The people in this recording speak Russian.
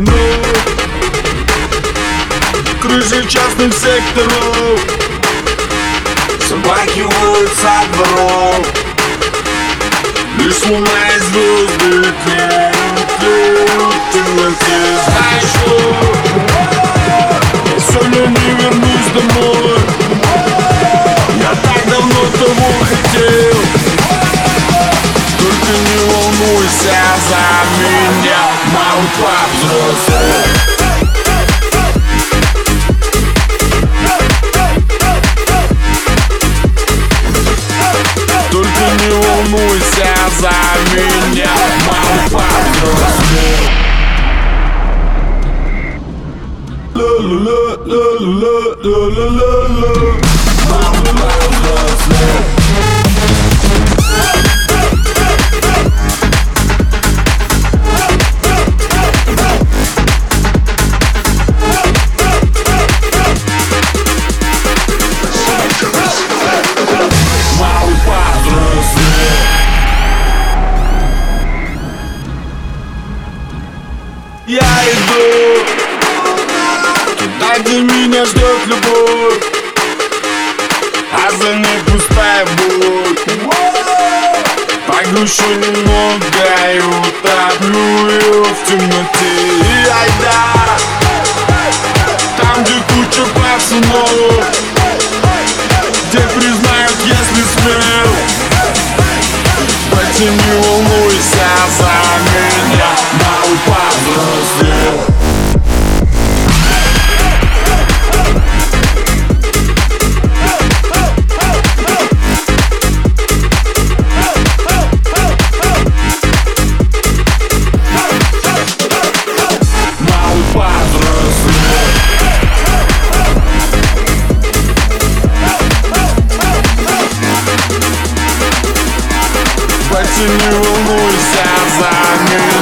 Ну, крыши частных секторов Собаки воют со дворов Лишь луна волнуйся за меня повзрослел Только не волнуйся за меня Малый повзрослел Ла-ла-ла-ла-ла-ла-ла-ла Малый повзрослел Малый Я иду. Туда, где меня ждет любовь. А за ней пустая боль Погрущу немного и утоплю ее в темноте. И айда. Там, где куча пацанов Где признают, если смел Братья, не волнуйся за меня Малый Братья, не волнуйся за меня